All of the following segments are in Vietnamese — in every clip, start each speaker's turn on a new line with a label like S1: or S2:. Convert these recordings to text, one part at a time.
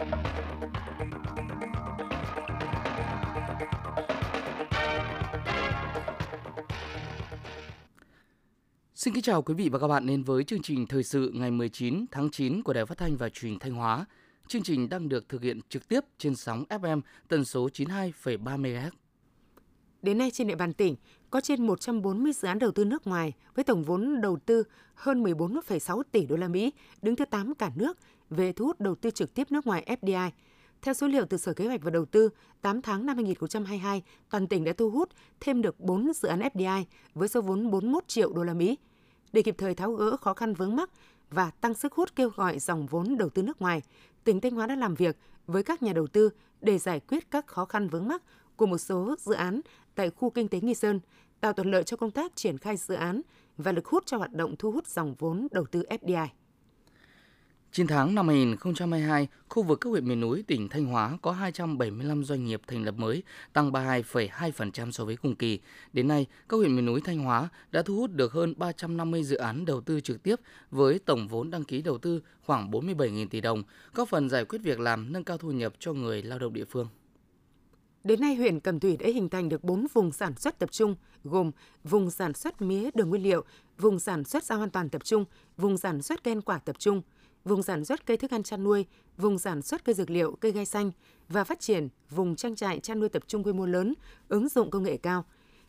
S1: Xin kính chào quý vị và các bạn đến với chương trình thời sự ngày 19 tháng 9 của Đài Phát thanh và Truyền hình Thanh Hóa. Chương trình đang được thực hiện trực tiếp trên sóng FM tần số 92,3 MHz.
S2: Đến nay trên địa bàn tỉnh có trên 140 dự án đầu tư nước ngoài với tổng vốn đầu tư hơn 14,6 tỷ đô la Mỹ, đứng thứ 8 cả nước về thu hút đầu tư trực tiếp nước ngoài FDI. Theo số liệu từ Sở Kế hoạch và Đầu tư, 8 tháng năm 2022, toàn tỉnh đã thu hút thêm được 4 dự án FDI với số vốn 41 triệu đô la Mỹ. Để kịp thời tháo gỡ khó khăn vướng mắc và tăng sức hút kêu gọi dòng vốn đầu tư nước ngoài, tỉnh Thanh Hóa đã làm việc với các nhà đầu tư để giải quyết các khó khăn vướng mắc của một số dự án tại khu kinh tế Nghi Sơn, tạo thuận lợi cho công tác triển khai dự án và lực hút cho hoạt động thu hút dòng vốn đầu tư FDI.
S1: 9 tháng năm 2022, khu vực các huyện miền núi tỉnh Thanh Hóa có 275 doanh nghiệp thành lập mới, tăng 32,2% so với cùng kỳ. Đến nay, các huyện miền núi Thanh Hóa đã thu hút được hơn 350 dự án đầu tư trực tiếp với tổng vốn đăng ký đầu tư khoảng 47.000 tỷ đồng, góp phần giải quyết việc làm, nâng cao thu nhập cho người lao động địa phương.
S2: Đến nay, huyện Cẩm Thủy đã hình thành được 4 vùng sản xuất tập trung, gồm vùng sản xuất mía đường nguyên liệu, vùng sản xuất rau an toàn tập trung, vùng sản xuất cây quả tập trung – vùng sản xuất cây thức ăn chăn nuôi, vùng sản xuất cây dược liệu, cây gai xanh và phát triển vùng trang trại chăn nuôi tập trung quy mô lớn, ứng dụng công nghệ cao.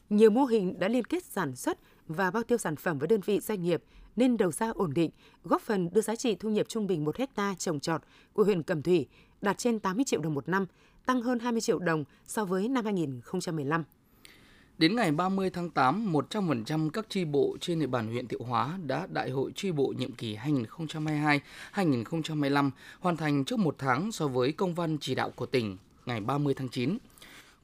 S2: Nhiều mô hình đã liên kết sản xuất và bao tiêu sản phẩm với đơn vị doanh nghiệp nên đầu ra ổn định, góp phần đưa giá trị thu nhập trung bình 1 hecta trồng trọt của huyện Cẩm Thủy đạt trên 80 triệu đồng một năm, tăng hơn 20 triệu đồng so với năm 2015.
S1: Đến ngày 30 tháng 8, 100% các tri bộ trên địa bàn huyện Thiệu Hóa đã đại hội tri bộ nhiệm kỳ 2022-2025 hoàn thành trước một tháng so với công văn chỉ đạo của tỉnh ngày 30 tháng 9.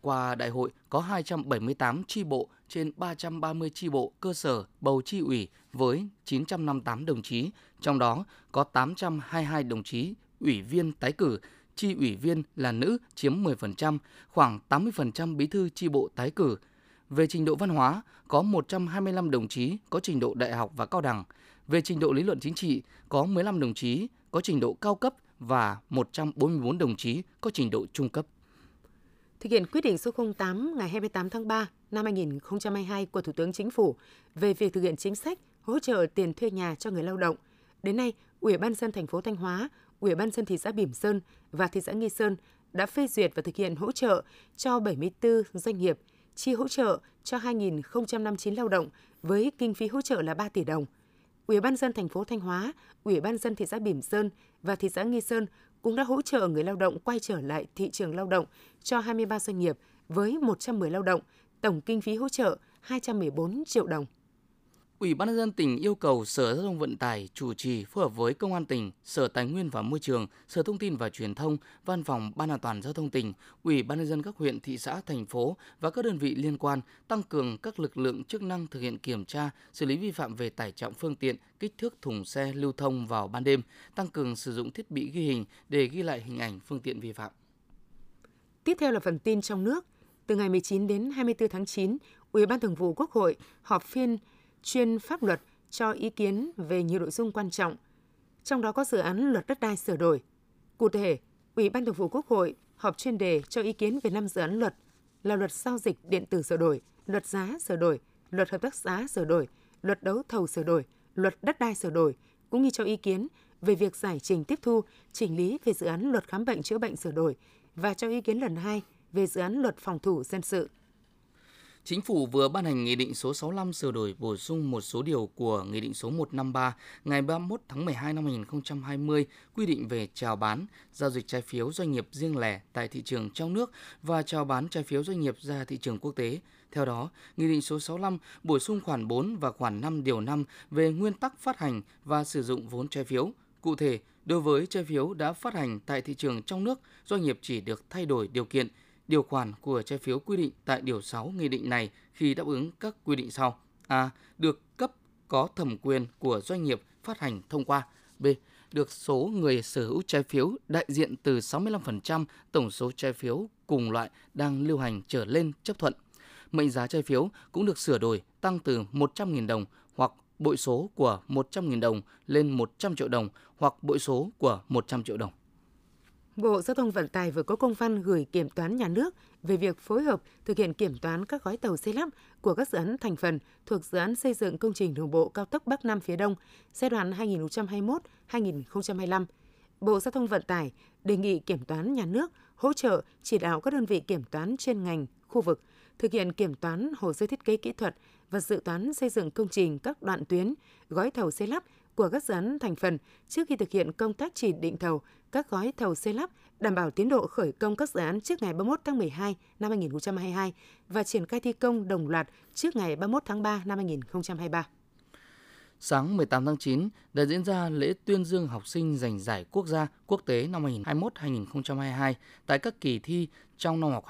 S1: Qua đại hội có 278 tri bộ trên 330 tri bộ cơ sở bầu tri ủy với 958 đồng chí, trong đó có 822 đồng chí ủy viên tái cử, tri ủy viên là nữ chiếm 10%, khoảng 80% bí thư tri bộ tái cử, về trình độ văn hóa, có 125 đồng chí có trình độ đại học và cao đẳng. Về trình độ lý luận chính trị, có 15 đồng chí có trình độ cao cấp và 144 đồng chí có trình độ trung cấp.
S2: Thực hiện quyết định số 08 ngày 28 tháng 3 năm 2022 của Thủ tướng Chính phủ về việc thực hiện chính sách hỗ trợ tiền thuê nhà cho người lao động. Đến nay, Ủy ban dân thành phố Thanh Hóa, Ủy ban dân thị xã Bỉm Sơn và thị xã Nghi Sơn đã phê duyệt và thực hiện hỗ trợ cho 74 doanh nghiệp chi hỗ trợ cho 2.059 lao động với kinh phí hỗ trợ là 3 tỷ đồng. Ủy ban dân thành phố Thanh Hóa, Ủy ban dân thị xã Bỉm Sơn và thị xã Nghi Sơn cũng đã hỗ trợ người lao động quay trở lại thị trường lao động cho 23 doanh nghiệp với 110 lao động, tổng kinh phí hỗ trợ 214 triệu đồng.
S1: Ủy ban nhân dân tỉnh yêu cầu Sở Giao thông Vận tải chủ trì phối hợp với Công an tỉnh, Sở Tài nguyên và Môi trường, Sở Thông tin và Truyền thông, Văn phòng Ban an toàn giao thông tỉnh, Ủy ban nhân dân các huyện, thị xã, thành phố và các đơn vị liên quan tăng cường các lực lượng chức năng thực hiện kiểm tra, xử lý vi phạm về tải trọng phương tiện, kích thước thùng xe lưu thông vào ban đêm, tăng cường sử dụng thiết bị ghi hình để ghi lại hình ảnh phương tiện vi phạm.
S2: Tiếp theo là phần tin trong nước. Từ ngày 19 đến 24 tháng 9, Ủy ban Thường vụ Quốc hội họp phiên chuyên pháp luật cho ý kiến về nhiều nội dung quan trọng, trong đó có dự án luật đất đai sửa đổi. Cụ thể, Ủy ban Thường vụ Quốc hội họp chuyên đề cho ý kiến về năm dự án luật là luật giao dịch điện tử sửa đổi, luật giá sửa đổi, luật hợp tác xã sửa đổi, luật đấu thầu sửa đổi, luật đất đai sửa đổi, cũng như cho ý kiến về việc giải trình tiếp thu, chỉnh lý về dự án luật khám bệnh chữa bệnh sửa đổi và cho ý kiến lần hai về dự án luật phòng thủ dân sự.
S1: Chính phủ vừa ban hành Nghị định số 65 sửa đổi bổ sung một số điều của Nghị định số 153 ngày 31 tháng 12 năm 2020 quy định về chào bán, giao dịch trái phiếu doanh nghiệp riêng lẻ tại thị trường trong nước và chào bán trái phiếu doanh nghiệp ra thị trường quốc tế. Theo đó, Nghị định số 65 bổ sung khoản 4 và khoản 5 điều 5 về nguyên tắc phát hành và sử dụng vốn trái phiếu. Cụ thể, đối với trái phiếu đã phát hành tại thị trường trong nước, doanh nghiệp chỉ được thay đổi điều kiện – điều khoản của trái phiếu quy định tại điều 6 nghị định này khi đáp ứng các quy định sau. A. Được cấp có thẩm quyền của doanh nghiệp phát hành thông qua. B. Được số người sở hữu trái phiếu đại diện từ 65% tổng số trái phiếu cùng loại đang lưu hành trở lên chấp thuận. Mệnh giá trái phiếu cũng được sửa đổi tăng từ 100.000 đồng hoặc bội số của 100.000 đồng lên 100 triệu đồng hoặc bội số của 100 triệu đồng.
S2: Bộ Giao thông Vận tải vừa có công văn gửi Kiểm toán Nhà nước về việc phối hợp thực hiện kiểm toán các gói tàu xây lắp của các dự án thành phần thuộc dự án xây dựng công trình đường bộ cao tốc Bắc Nam phía Đông giai đoạn 2021-2025. Bộ Giao thông Vận tải đề nghị Kiểm toán Nhà nước hỗ trợ chỉ đạo các đơn vị kiểm toán trên ngành, khu vực thực hiện kiểm toán hồ sơ thiết kế kỹ thuật và dự toán xây dựng công trình các đoạn tuyến, gói thầu xây lắp của các dự án thành phần trước khi thực hiện công tác chỉ định thầu, các gói thầu xây lắp, đảm bảo tiến độ khởi công các dự án trước ngày 31 tháng 12 năm 2022 và triển khai thi công đồng loạt trước ngày 31 tháng 3 năm 2023.
S1: Sáng 18 tháng 9 đã diễn ra lễ tuyên dương học sinh giành giải quốc gia, quốc tế năm 2021-2022 tại các kỳ thi trong năm học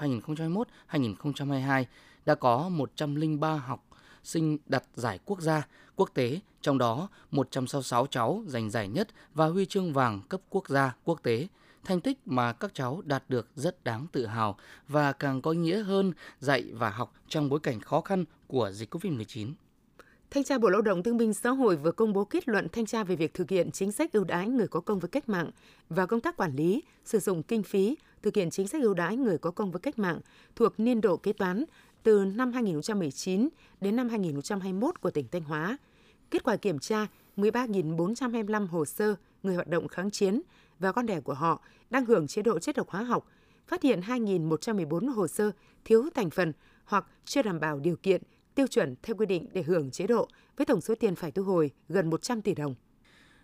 S1: 2021-2022 đã có 103 học sinh đặt giải quốc gia, quốc tế, trong đó 166 cháu giành giải nhất và huy chương vàng cấp quốc gia, quốc tế. Thành tích mà các cháu đạt được rất đáng tự hào và càng có nghĩa hơn dạy và học trong bối cảnh khó khăn của dịch COVID-19.
S2: Thanh tra Bộ Lao động Thương binh Xã hội vừa công bố kết luận thanh tra về việc thực hiện chính sách ưu đãi người có công với cách mạng và công tác quản lý, sử dụng kinh phí thực hiện chính sách ưu đãi người có công với cách mạng thuộc niên độ kế toán từ năm 2019 đến năm 2021 của tỉnh Thanh Hóa. Kết quả kiểm tra 13.425 hồ sơ người hoạt động kháng chiến và con đẻ của họ đang hưởng chế độ chất độc hóa học, phát hiện 2.114 hồ sơ thiếu thành phần hoặc chưa đảm bảo điều kiện tiêu chuẩn theo quy định để hưởng chế độ với tổng số tiền phải thu hồi gần 100 tỷ đồng.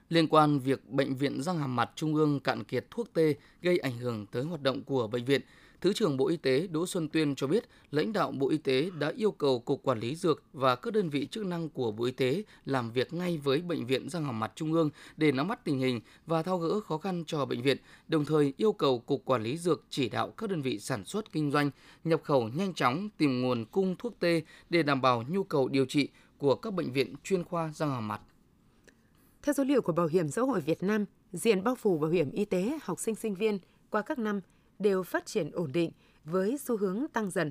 S1: Liên quan việc Bệnh viện răng hàm mặt Trung ương cạn kiệt thuốc tê gây ảnh hưởng tới hoạt động của bệnh viện, Thứ trưởng Bộ Y tế Đỗ Xuân Tuyên cho biết, lãnh đạo Bộ Y tế đã yêu cầu Cục Quản lý Dược và các đơn vị chức năng của Bộ Y tế làm việc ngay với Bệnh viện răng hàm mặt Trung ương để nắm bắt tình hình và thao gỡ khó khăn cho bệnh viện, đồng thời yêu cầu Cục Quản lý Dược chỉ đạo các đơn vị sản xuất kinh doanh, nhập khẩu nhanh chóng tìm nguồn cung thuốc tê để đảm bảo nhu cầu điều trị của các bệnh viện chuyên khoa răng hàm mặt.
S2: Theo số liệu của Bảo hiểm xã hội Việt Nam, diện bao phủ bảo hiểm y tế học sinh sinh viên qua các năm đều phát triển ổn định với xu hướng tăng dần.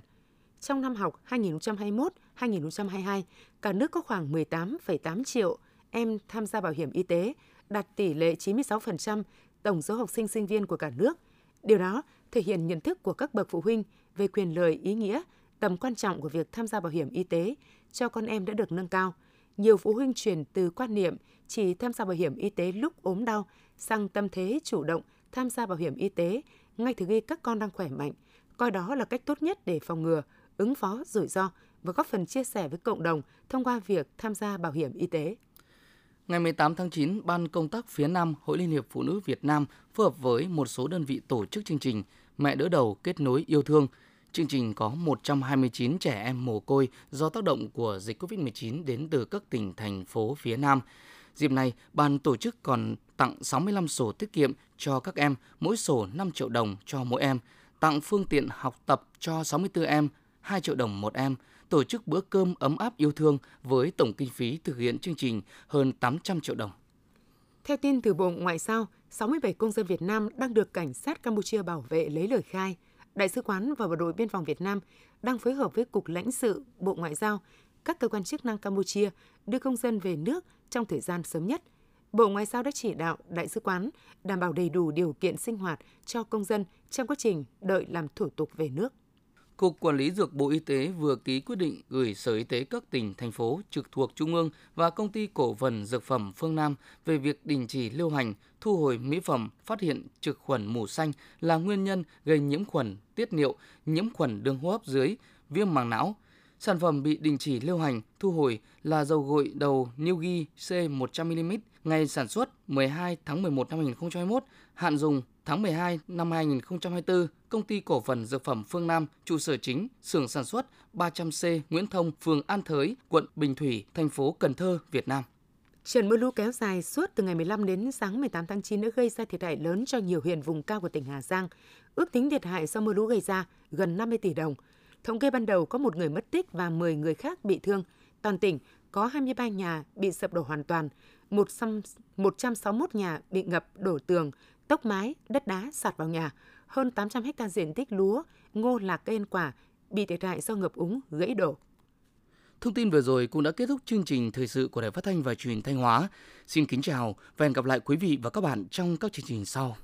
S2: Trong năm học 2021-2022, cả nước có khoảng 18,8 triệu em tham gia bảo hiểm y tế, đạt tỷ lệ 96% tổng số học sinh sinh viên của cả nước. Điều đó thể hiện nhận thức của các bậc phụ huynh về quyền lợi ý nghĩa, tầm quan trọng của việc tham gia bảo hiểm y tế cho con em đã được nâng cao. Nhiều phụ huynh chuyển từ quan niệm chỉ tham gia bảo hiểm y tế lúc ốm đau sang tâm thế chủ động tham gia bảo hiểm y tế ngay từ khi các con đang khỏe mạnh, coi đó là cách tốt nhất để phòng ngừa, ứng phó rủi ro và góp phần chia sẻ với cộng đồng thông qua việc tham gia bảo hiểm y tế.
S1: Ngày 18 tháng 9, Ban công tác phía Nam Hội Liên hiệp Phụ nữ Việt Nam phối hợp với một số đơn vị tổ chức chương trình Mẹ đỡ đầu kết nối yêu thương. Chương trình có 129 trẻ em mồ côi do tác động của dịch COVID-19 đến từ các tỉnh, thành phố phía Nam. Dịp này, ban tổ chức còn tặng 65 sổ tiết kiệm cho các em, mỗi sổ 5 triệu đồng cho mỗi em, tặng phương tiện học tập cho 64 em, 2 triệu đồng một em, tổ chức bữa cơm ấm áp yêu thương với tổng kinh phí thực hiện chương trình hơn 800 triệu đồng.
S2: Theo tin từ Bộ Ngoại giao, 67 công dân Việt Nam đang được cảnh sát Campuchia bảo vệ lấy lời khai. Đại sứ quán và bộ đội biên phòng Việt Nam đang phối hợp với Cục lãnh sự Bộ Ngoại giao, các cơ quan chức năng Campuchia đưa công dân về nước trong thời gian sớm nhất. Bộ Ngoại giao đã chỉ đạo Đại sứ quán đảm bảo đầy đủ điều kiện sinh hoạt cho công dân trong quá trình đợi làm thủ tục về nước.
S1: Cục Quản lý Dược Bộ Y tế vừa ký quyết định gửi Sở Y tế các tỉnh, thành phố trực thuộc Trung ương và Công ty Cổ phần Dược phẩm Phương Nam về việc đình chỉ lưu hành, thu hồi mỹ phẩm phát hiện trực khuẩn mù xanh là nguyên nhân gây nhiễm khuẩn tiết niệu, nhiễm khuẩn đường hô hấp dưới, viêm màng não, Sản phẩm bị đình chỉ lưu hành, thu hồi là dầu gội đầu Newgi C100ml ngày sản xuất 12 tháng 11 năm 2021, hạn dùng tháng 12 năm 2024, công ty cổ phần dược phẩm Phương Nam, trụ sở chính, xưởng sản xuất 300C Nguyễn Thông, phường An Thới, quận Bình Thủy, thành phố Cần Thơ, Việt Nam.
S2: Trận mưa lũ kéo dài suốt từ ngày 15 đến sáng 18 tháng 9 đã gây ra thiệt hại lớn cho nhiều huyện vùng cao của tỉnh Hà Giang. Ước tính thiệt hại do mưa lũ gây ra gần 50 tỷ đồng. Thống kê ban đầu có một người mất tích và 10 người khác bị thương. Toàn tỉnh có 23 nhà bị sập đổ hoàn toàn, 161 nhà bị ngập đổ tường, tốc mái, đất đá sạt vào nhà, hơn 800 hecta diện tích lúa, ngô lạc cây ăn quả bị thiệt hại do ngập úng, gãy đổ.
S1: Thông tin vừa rồi cũng đã kết thúc chương trình thời sự của Đài Phát thanh và Truyền Thanh Hóa. Xin kính chào và hẹn gặp lại quý vị và các bạn trong các chương trình sau.